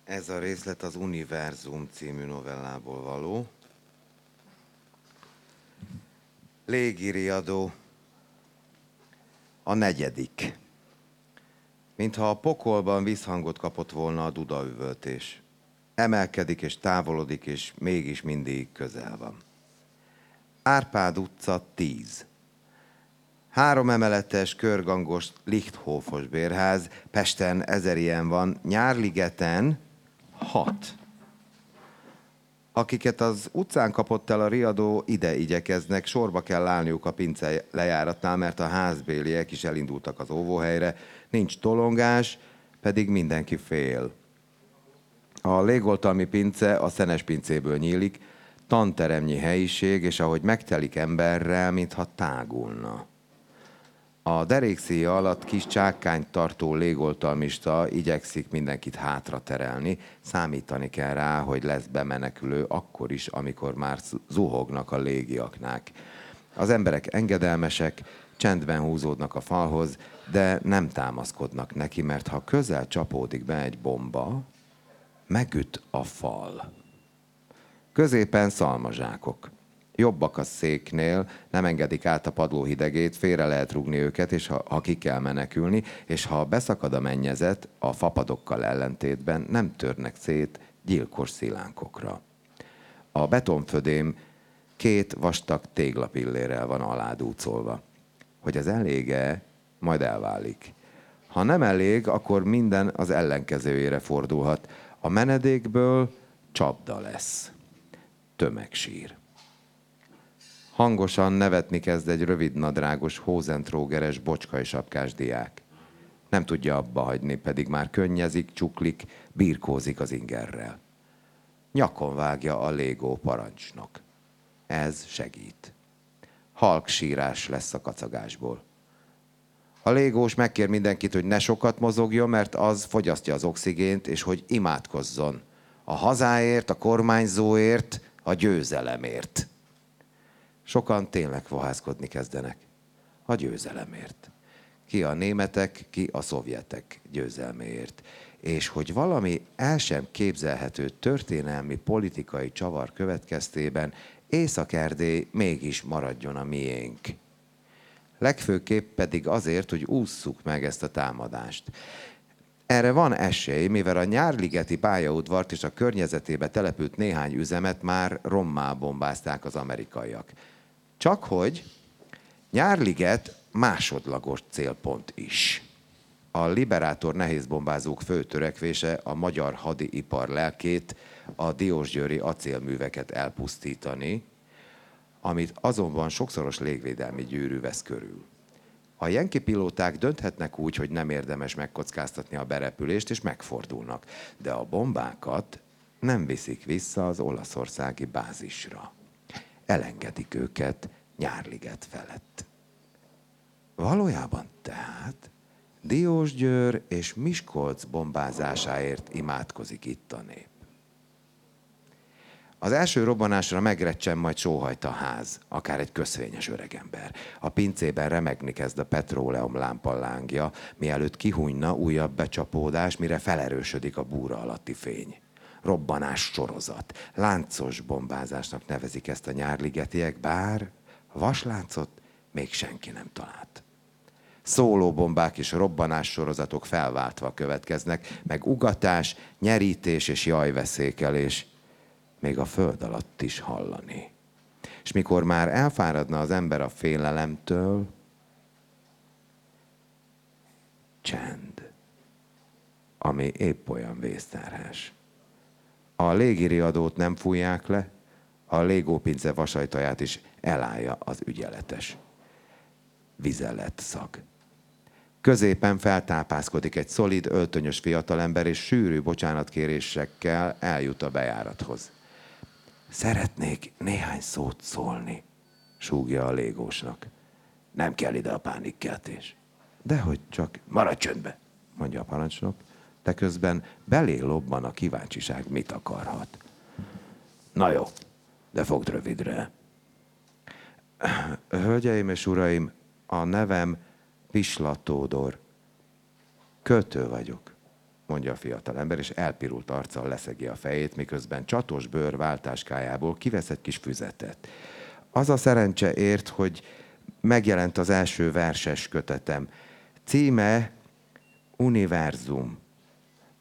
Ez a részlet az Univerzum című novellából való. Légiriadó a negyedik. Mintha a pokolban visszhangot kapott volna a dudaüvöltés. Emelkedik és távolodik, és mégis mindig közel van. Árpád utca 10. Három emeletes, körgangos, lichthófos bérház, Pesten ezer ilyen van, Nyárligeten hat. Akiket az utcán kapott el a riadó, ide igyekeznek, sorba kell állniuk a pince lejáratnál, mert a házbéliek is elindultak az óvóhelyre. Nincs tolongás, pedig mindenki fél. A légoltalmi pince a szenes pincéből nyílik, tanteremnyi helyiség, és ahogy megtelik emberrel, mintha tágulna. A derékszíja alatt kis csákányt tartó légoltalmista igyekszik mindenkit hátra terelni. Számítani kell rá, hogy lesz bemenekülő akkor is, amikor már zuhognak a légiaknák. Az emberek engedelmesek, csendben húzódnak a falhoz, de nem támaszkodnak neki, mert ha közel csapódik be egy bomba, megüt a fal. Középen szalmazsákok jobbak a széknél, nem engedik át a padló hidegét, félre lehet rugni őket, és ha, ha ki kell menekülni, és ha beszakad a mennyezet, a fapadokkal ellentétben nem törnek szét gyilkos szilánkokra. A betonfödém két vastag téglapillérrel van aládúcolva. Hogy ez elége, majd elválik. Ha nem elég, akkor minden az ellenkezőjére fordulhat. A menedékből csapda lesz. Tömegsír. Hangosan nevetni kezd egy rövidnadrágos, hózentrógeres, bocskai sapkás diák. Nem tudja abba hagyni, pedig már könnyezik, csuklik, birkózik az ingerrel. Nyakon vágja a légó parancsnok. Ez segít. Halk sírás lesz a kacagásból. A légós megkér mindenkit, hogy ne sokat mozogjon, mert az fogyasztja az oxigént, és hogy imádkozzon. A hazáért, a kormányzóért, a győzelemért. Sokan tényleg fohászkodni kezdenek. A győzelemért. Ki a németek, ki a szovjetek győzelméért. És hogy valami el sem képzelhető történelmi politikai csavar következtében Észak-Erdély mégis maradjon a miénk. Legfőképp pedig azért, hogy ússzuk meg ezt a támadást. Erre van esély, mivel a Nyárligeti pályaudvart és a környezetébe települt néhány üzemet már rommá bombázták az amerikaiak. Csak hogy Nyárliget másodlagos célpont is. A liberátor nehézbombázók fő törekvése a magyar hadiipar lelkét, a Diósgyőri acélműveket elpusztítani, amit azonban sokszoros légvédelmi gyűrű vesz körül. A jenki pilóták dönthetnek úgy, hogy nem érdemes megkockáztatni a berepülést, és megfordulnak, de a bombákat nem viszik vissza az olaszországi bázisra. Elengedik őket Nyárliget felett. Valójában tehát Diósgyőr és Miskolc bombázásáért imádkozik itt a nép. Az első robbanásra megrecsen, majd sóhajt a ház, akár egy köszvényes öregember. A pincében remegni kezd a petróleum lámpa lángja, mielőtt kihújna újabb becsapódás, mire felerősödik a búra alatti fény. Robbanás sorozat. Láncos bombázásnak nevezik ezt a nyárligetiek, bár vasláncot még senki nem talált. Szólóbombák és robbanás sorozatok felváltva következnek, meg ugatás, nyerítés és jajveszékelés – még a föld alatt is hallani. És mikor már elfáradna az ember a félelemtől, csend, ami épp olyan vészterhes. A légiriadót nem fújják le, a légópince vasajtaját is elállja az ügyeletes. Vizelet szag. Középen feltápászkodik egy szolid, öltönyös fiatalember, és sűrű bocsánatkérésekkel eljut a bejárathoz. Szeretnék néhány szót szólni, súgja a légósnak. Nem kell ide a pánikkeltés. Dehogy csak maradj csöndbe, mondja a parancsnok, de közben belé lobban a kíváncsiság, mit akarhat. Na jó, de fogd rövidre. Hölgyeim és uraim, a nevem Pislatódor. Kötő vagyok mondja a fiatal ember, és elpirult arccal leszegi a fejét, miközben csatos bőr váltáskájából kivesz egy kis füzetet. Az a szerencse ért, hogy megjelent az első verses kötetem. Címe Univerzum.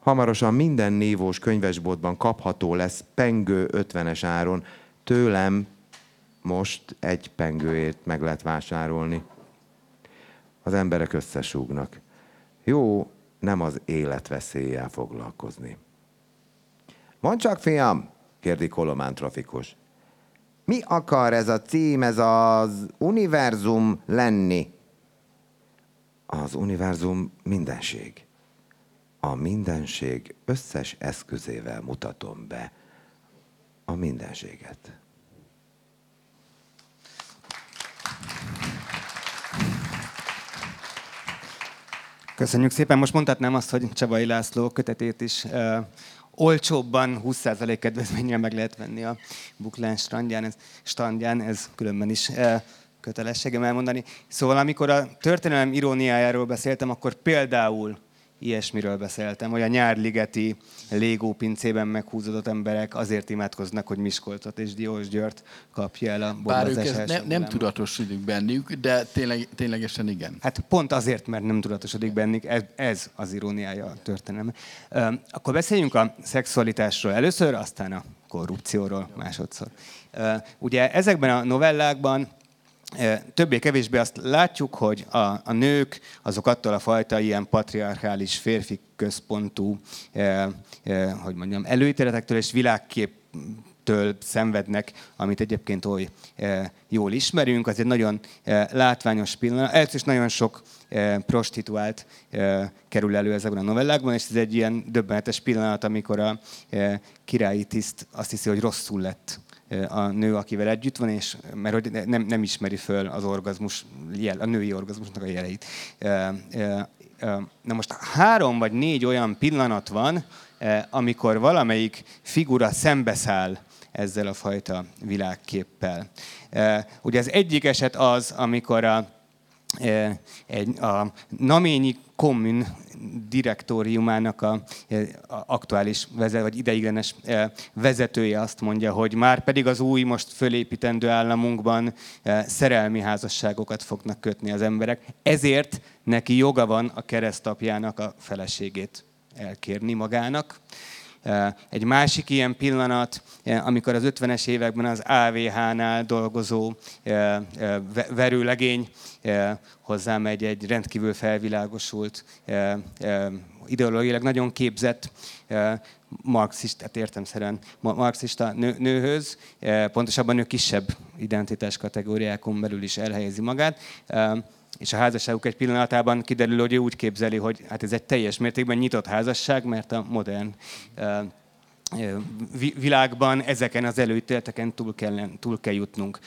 Hamarosan minden névós könyvesboltban kapható lesz pengő 50-es áron. Tőlem most egy pengőért meg lehet vásárolni. Az emberek összesúgnak. Jó, nem az életveszéllyel foglalkozni. Mondd csak, fiam, kérdi Kolomán trafikus. Mi akar ez a cím, ez az univerzum lenni? Az univerzum mindenség. A mindenség összes eszközével mutatom be a mindenséget. Köszönjük szépen. Most mondhatnám azt, hogy Csabai László kötetét is uh, olcsóbban, 20% kedvezménnyel meg lehet venni a Buklán strandján, ez, strandján, ez különben is uh, kötelességem elmondani. Szóval amikor a történelem iróniájáról beszéltem, akkor például ilyesmiről beszéltem, hogy a nyárligeti légópincében meghúzódott emberek azért imádkoznak, hogy Miskolcot és Diós Györt kapja el a Bár ők ez ne, nem tudatosodik bennük, de tényleg, ténylegesen igen. Hát pont azért, mert nem tudatosodik bennük, ez, ez az iróniája a történelem. Akkor beszéljünk a szexualitásról először, aztán a korrupcióról másodszor. Ugye ezekben a novellákban többé-kevésbé azt látjuk, hogy a, a nők azok attól a fajta ilyen patriarchális férfi központú, eh, eh, hogy mondjam, előítéletektől és világképtől szenvednek, amit egyébként oly eh, jól ismerünk. Az egy nagyon eh, látványos pillanat. Ez is nagyon sok eh, prostituált eh, kerül elő ezekben a novellákban, és ez egy ilyen döbbenetes pillanat, amikor a eh, királyi tiszt azt hiszi, hogy rosszul lett a nő, akivel együtt van, és mert hogy nem, nem ismeri föl az orgazmus, jel, a női orgazmusnak a jeleit. Na most három vagy négy olyan pillanat van, amikor valamelyik figura szembeszáll ezzel a fajta világképpel. Ugye az egyik eset az, amikor a, egy, a Naményi kommun direktóriumának a, a aktuális vezet, vagy ideiglenes vezetője azt mondja, hogy már pedig az új, most fölépítendő államunkban szerelmi házasságokat fognak kötni az emberek. Ezért neki joga van a keresztapjának a feleségét elkérni magának. Egy másik ilyen pillanat, amikor az 50-es években az AVH-nál dolgozó verőlegény hozzámegy egy rendkívül felvilágosult, ideológiailag nagyon képzett marxistát értemszerűen marxista nő, nőhöz, pontosabban ő kisebb identitás kategóriákon belül is elhelyezi magát és a házasságuk egy pillanatában kiderül, hogy ő úgy képzeli, hogy hát ez egy teljes mértékben nyitott házasság, mert a modern világban ezeken az előítéleteken túl kell, túl kell jutnunk.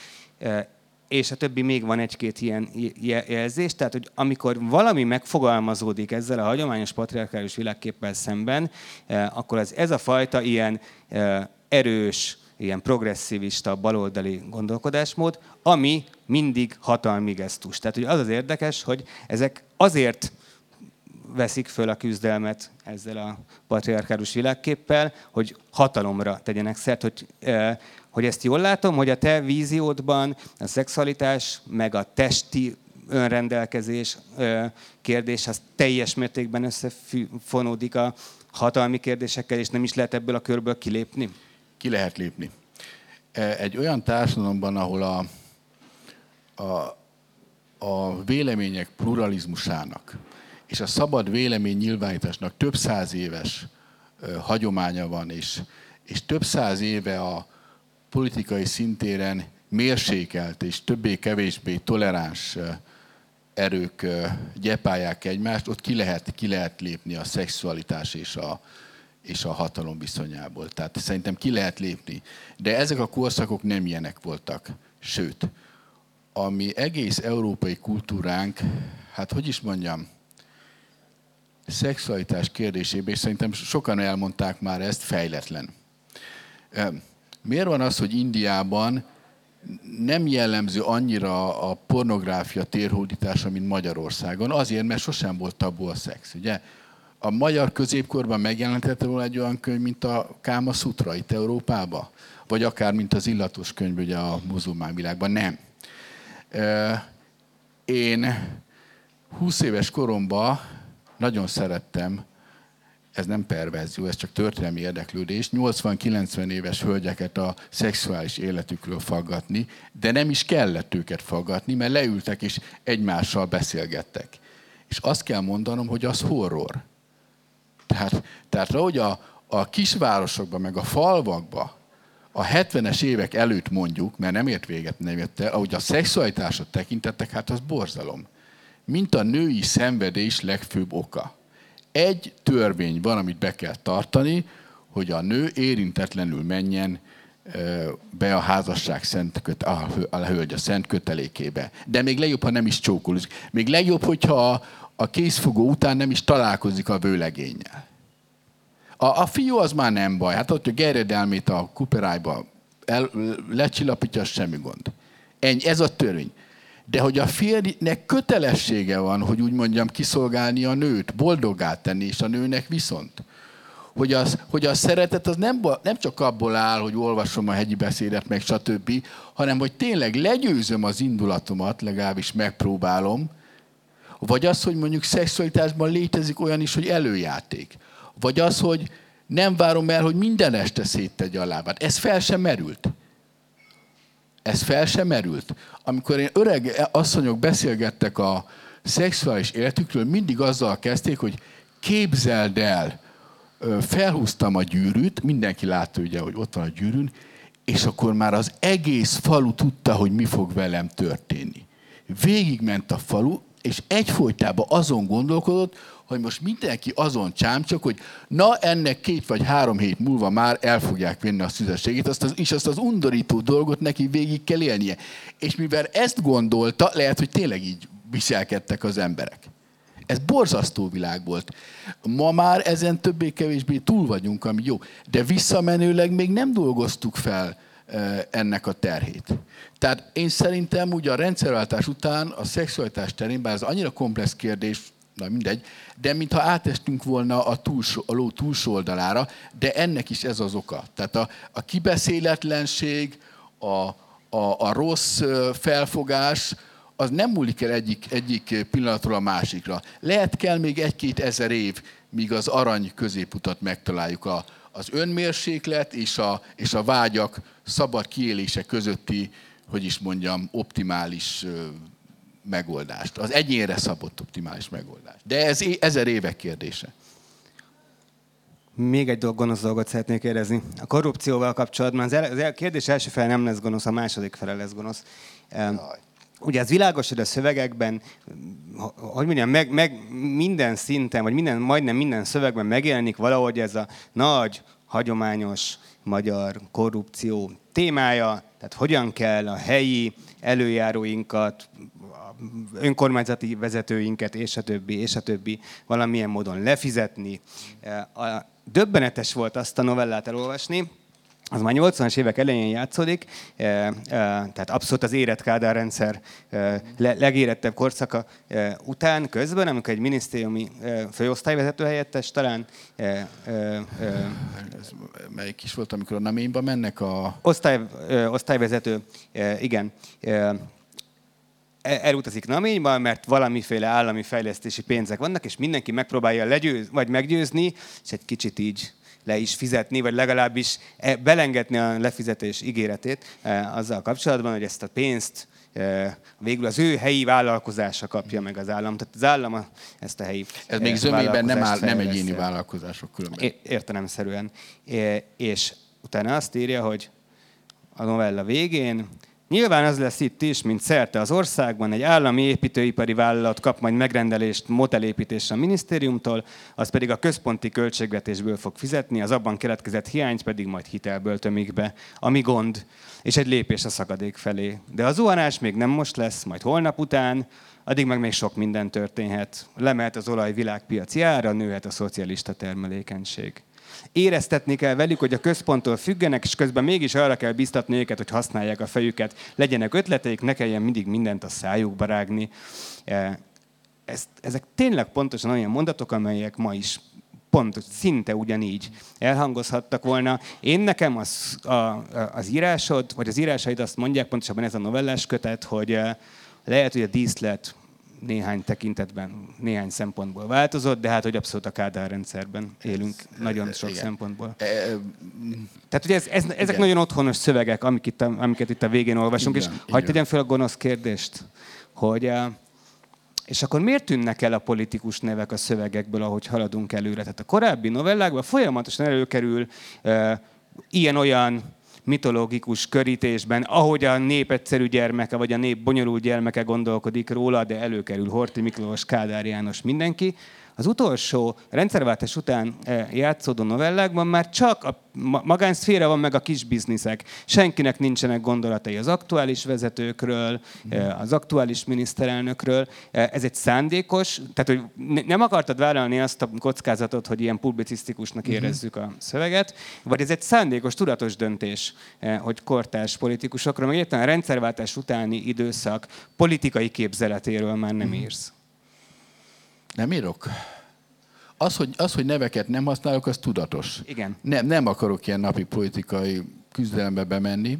És a többi még van egy-két ilyen jelzés, tehát hogy amikor valami megfogalmazódik ezzel a hagyományos patriarkális világképpel szemben, akkor az, ez a fajta ilyen erős, ilyen progresszivista, baloldali gondolkodásmód, ami mindig hatalmi gesztus. Tehát hogy az az érdekes, hogy ezek azért veszik föl a küzdelmet ezzel a patriarkálus világképpel, hogy hatalomra tegyenek szert, hogy, hogy ezt jól látom, hogy a te víziódban a szexualitás, meg a testi önrendelkezés kérdés, az teljes mértékben összefonódik a hatalmi kérdésekkel, és nem is lehet ebből a körből kilépni? Ki lehet lépni. E, egy olyan társadalomban, ahol a, a, a vélemények pluralizmusának és a szabad vélemény nyilvánításnak több száz éves hagyománya van, és, és több száz éve a politikai szintéren mérsékelt és többé-kevésbé toleráns erők gyepálják egymást, ott ki lehet, ki lehet lépni a szexualitás és a, és a hatalom viszonyából. Tehát szerintem ki lehet lépni. De ezek a korszakok nem ilyenek voltak. Sőt, ami egész európai kultúránk, hát hogy is mondjam, szexualitás kérdésében, és szerintem sokan elmondták már ezt, fejletlen. Miért van az, hogy Indiában nem jellemző annyira a pornográfia térhódítása, mint Magyarországon? Azért, mert sosem volt tabu a szex. Ugye? A magyar középkorban megjelentette volna egy olyan könyv, mint a Káma Sutra itt Európába? Vagy akár, mint az illatos könyv ugye a muzulmán világban? Nem. Én 20 éves koromban nagyon szerettem, ez nem perverzió, ez csak történelmi érdeklődés, 80-90 éves hölgyeket a szexuális életükről faggatni, de nem is kellett őket faggatni, mert leültek és egymással beszélgettek. És azt kell mondanom, hogy az horror. Tehát, tehát ahogy a, a kisvárosokban, meg a falvakban a 70-es évek előtt mondjuk, mert nem ért véget, nem ért el, ahogy a szexualitásot tekintettek, hát az borzalom. Mint a női szenvedés legfőbb oka. Egy törvény van, amit be kell tartani, hogy a nő érintetlenül menjen be a házasság szent köt, a, a hölgy a szent kötelékébe. De még legjobb, ha nem is csókolózik. Még legjobb, hogyha a, a készfogó után nem is találkozik a vőlegénnyel. A, a fiú az már nem baj. Hát ott a geredelmét a kuperájba el, lecsillapítja, semmi gond. Ennyi, ez a törvény. De hogy a férjnek kötelessége van, hogy úgy mondjam, kiszolgálni a nőt, boldogát tenni, és a nőnek viszont. Hogy, az, hogy a szeretet az nem, nem csak abból áll, hogy olvasom a hegyi beszédet, meg stb., hanem hogy tényleg legyőzöm az indulatomat, legalábbis megpróbálom, vagy az, hogy mondjuk szexualitásban létezik olyan is, hogy előjáték. Vagy az, hogy nem várom el, hogy minden este széttegye a lábát. Ez fel sem merült. Ez fel sem merült. Amikor én öreg asszonyok beszélgettek a szexuális életükről, mindig azzal kezdték, hogy képzeld el, felhúztam a gyűrűt, mindenki látta ugye, hogy ott van a gyűrűn, és akkor már az egész falu tudta, hogy mi fog velem történni. Végigment a falu, és egyfolytában azon gondolkodott, hogy most mindenki azon csámcsok, hogy na ennek két vagy három hét múlva már el fogják venni a szüzességét, azt az, és azt az undorító dolgot neki végig kell élnie. És mivel ezt gondolta, lehet, hogy tényleg így viselkedtek az emberek. Ez borzasztó világ volt. Ma már ezen többé-kevésbé túl vagyunk, ami jó. De visszamenőleg még nem dolgoztuk fel ennek a terhét. Tehát én szerintem ugye a rendszerváltás után a szexualitás terén, bár ez annyira komplex kérdés, na mindegy, de mintha átestünk volna a, túlsó, a ló túlsó oldalára, de ennek is ez az oka. Tehát a, a kibeszéletlenség, a, a, a rossz felfogás, az nem múlik el egyik, egyik pillanatról a másikra. Lehet kell még egy-két ezer év, míg az arany középutat megtaláljuk a, az önmérséklet és a, és a vágyak szabad kiélése közötti, hogy is mondjam, optimális megoldást. Az egyénre szabott optimális megoldást. De ez ezer évek kérdése. Még egy dolog, gonosz dolgot szeretnék kérdezni. A korrupcióval kapcsolatban az, el, az kérdés első fele nem lesz gonosz, a második fele lesz gonosz. Jaj. Ugye ez világos, hogy a szövegekben, hogy mondjam, meg, meg minden szinten, vagy minden, majdnem minden szövegben megjelenik valahogy ez a nagy, hagyományos magyar korrupció témája, tehát hogyan kell a helyi előjáróinkat, önkormányzati vezetőinket, és a többi, és a többi valamilyen módon lefizetni. Döbbenetes volt azt a novellát elolvasni, az már 80-as évek elején játszódik, tehát abszolút az érett Kádár rendszer legérettebb korszaka után, közben, amikor egy minisztériumi főosztályvezető helyettes talán... Melyik is volt, amikor a Naményba mennek a... Osztály, osztályvezető, igen elutazik Naményba, mert valamiféle állami fejlesztési pénzek vannak, és mindenki megpróbálja legyőz, vagy meggyőzni, és egy kicsit így le is fizetni, vagy legalábbis e, belengetni a lefizetés ígéretét e, azzal kapcsolatban, hogy ezt a pénzt végül az ő helyi vállalkozása kapja meg az állam. Tehát az állam ezt a helyi Ez még zömében nem, áll, nem egyéni vállalkozások különben. Értelemszerűen. És utána azt írja, hogy a novella végén Nyilván az lesz itt is, mint szerte az országban, egy állami építőipari vállalat kap majd megrendelést motelépítésre a minisztériumtól, az pedig a központi költségvetésből fog fizetni, az abban keletkezett hiányt pedig majd hitelből tömik be, ami gond, és egy lépés a szakadék felé. De a zuhanás még nem most lesz, majd holnap után, addig meg még sok minden történhet. Lemehet az olaj világpiaci ára, nőhet a szocialista termelékenység éreztetni kell velük, hogy a központtól függenek, és közben mégis arra kell biztatni őket, hogy használják a fejüket, legyenek ötleteik, ne kelljen mindig mindent a szájukba rágni. E, ez, ezek tényleg pontosan olyan mondatok, amelyek ma is pont szinte ugyanígy elhangozhattak volna. Én nekem az, a, az írásod, vagy az írásaid azt mondják, pontosabban ez a novellás kötet, hogy e, lehet, hogy a díszlet néhány tekintetben, néhány szempontból változott, de hát, hogy abszolút a Kádár rendszerben élünk ez, nagyon sok igen. szempontból. E, Tehát ugye ez, ez, ezek igen. nagyon otthonos szövegek, amik itt amiket itt a végén olvasunk, igen, és hagyd tegyem fel a gonosz kérdést, hogy és akkor miért tűnnek el a politikus nevek a szövegekből, ahogy haladunk előre? Tehát a korábbi novellákban folyamatosan előkerül uh, ilyen-olyan mitológikus körítésben, ahogy a nép egyszerű gyermeke, vagy a nép bonyolult gyermeke gondolkodik róla, de előkerül Horti Miklós, Kádár János, mindenki, az utolsó rendszerváltás után eh, játszódó novellákban már csak a magánszféra van, meg a kis bizniszek. Senkinek nincsenek gondolatai az aktuális vezetőkről, eh, az aktuális miniszterelnökről. Eh, ez egy szándékos, tehát hogy nem akartad vállalni azt a kockázatot, hogy ilyen publicisztikusnak mhm. érezzük a szöveget, vagy ez egy szándékos, tudatos döntés, hogy kortárs politikusokról, meg értem a rendszerváltás utáni időszak politikai képzeletéről már nem mhm. írsz. Nem írok? Az hogy, az, hogy neveket nem használok, az tudatos. Igen. Nem, nem akarok ilyen napi politikai küzdelembe bemenni,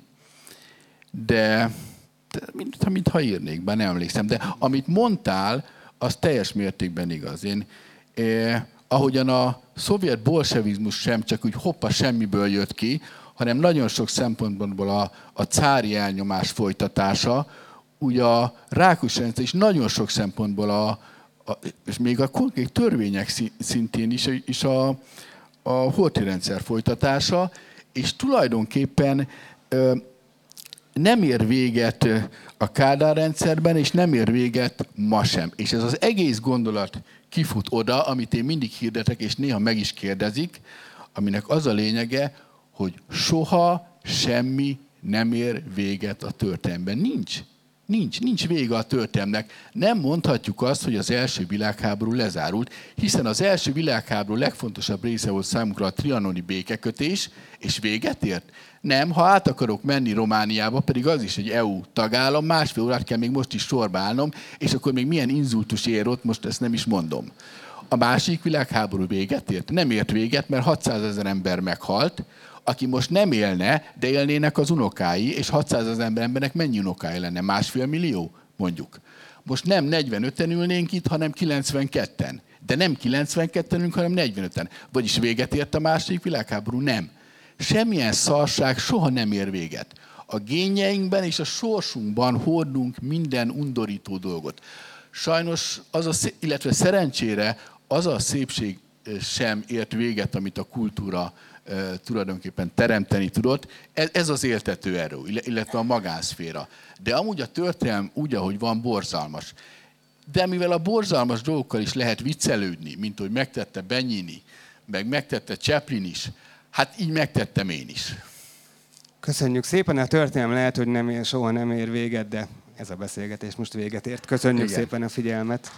de, de mintha, mintha írnék, bár nem emlékszem. De amit mondtál, az teljes mértékben igaz. Én, eh, ahogyan a szovjet bolsevizmus sem csak úgy hoppa semmiből jött ki, hanem nagyon sok szempontból a, a cári elnyomás folytatása, úgy a Rákus rendszer is nagyon sok szempontból a, a, és még a konkrét törvények szintén is, is a, a horti rendszer folytatása, és tulajdonképpen ö, nem ér véget a Kádár rendszerben, és nem ér véget ma sem. És ez az egész gondolat kifut oda, amit én mindig hirdetek, és néha meg is kérdezik, aminek az a lényege, hogy soha semmi nem ér véget a történelemben. Nincs. Nincs, nincs vége a történelmnek. Nem mondhatjuk azt, hogy az első világháború lezárult, hiszen az első világháború legfontosabb része volt számunkra a trianoni békekötés, és véget ért. Nem, ha át akarok menni Romániába, pedig az is egy EU tagállam, másfél órát kell még most is sorba állnom, és akkor még milyen inzultus ér ott, most ezt nem is mondom. A másik világháború véget ért? Nem ért véget, mert 600 ezer ember meghalt, aki most nem élne, de élnének az unokái, és 600 ezer embernek mennyi unokái lenne? Másfél millió, mondjuk. Most nem 45-en ülnénk itt, hanem 92-en. De nem 92-en ülünk, hanem 45-en. Vagyis véget ért a második világháború? Nem. Semmilyen szarság soha nem ér véget. A gényeinkben és a sorsunkban hordunk minden undorító dolgot. Sajnos, az a, illetve szerencsére az a szépség sem ért véget, amit a kultúra tulajdonképpen teremteni tudott. Ez, ez az éltető erő, illetve a magánszféra. De amúgy a történelem úgy, ahogy van, borzalmas. De mivel a borzalmas dolgokkal is lehet viccelődni, mint hogy megtette Benyini, meg megtette Chaplin is, hát így megtettem én is. Köszönjük szépen, a történelem lehet, hogy nem ér, soha nem ér véget, de ez a beszélgetés most véget ért. Köszönjük Igen. szépen a figyelmet.